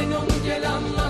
Sen onu gel anla.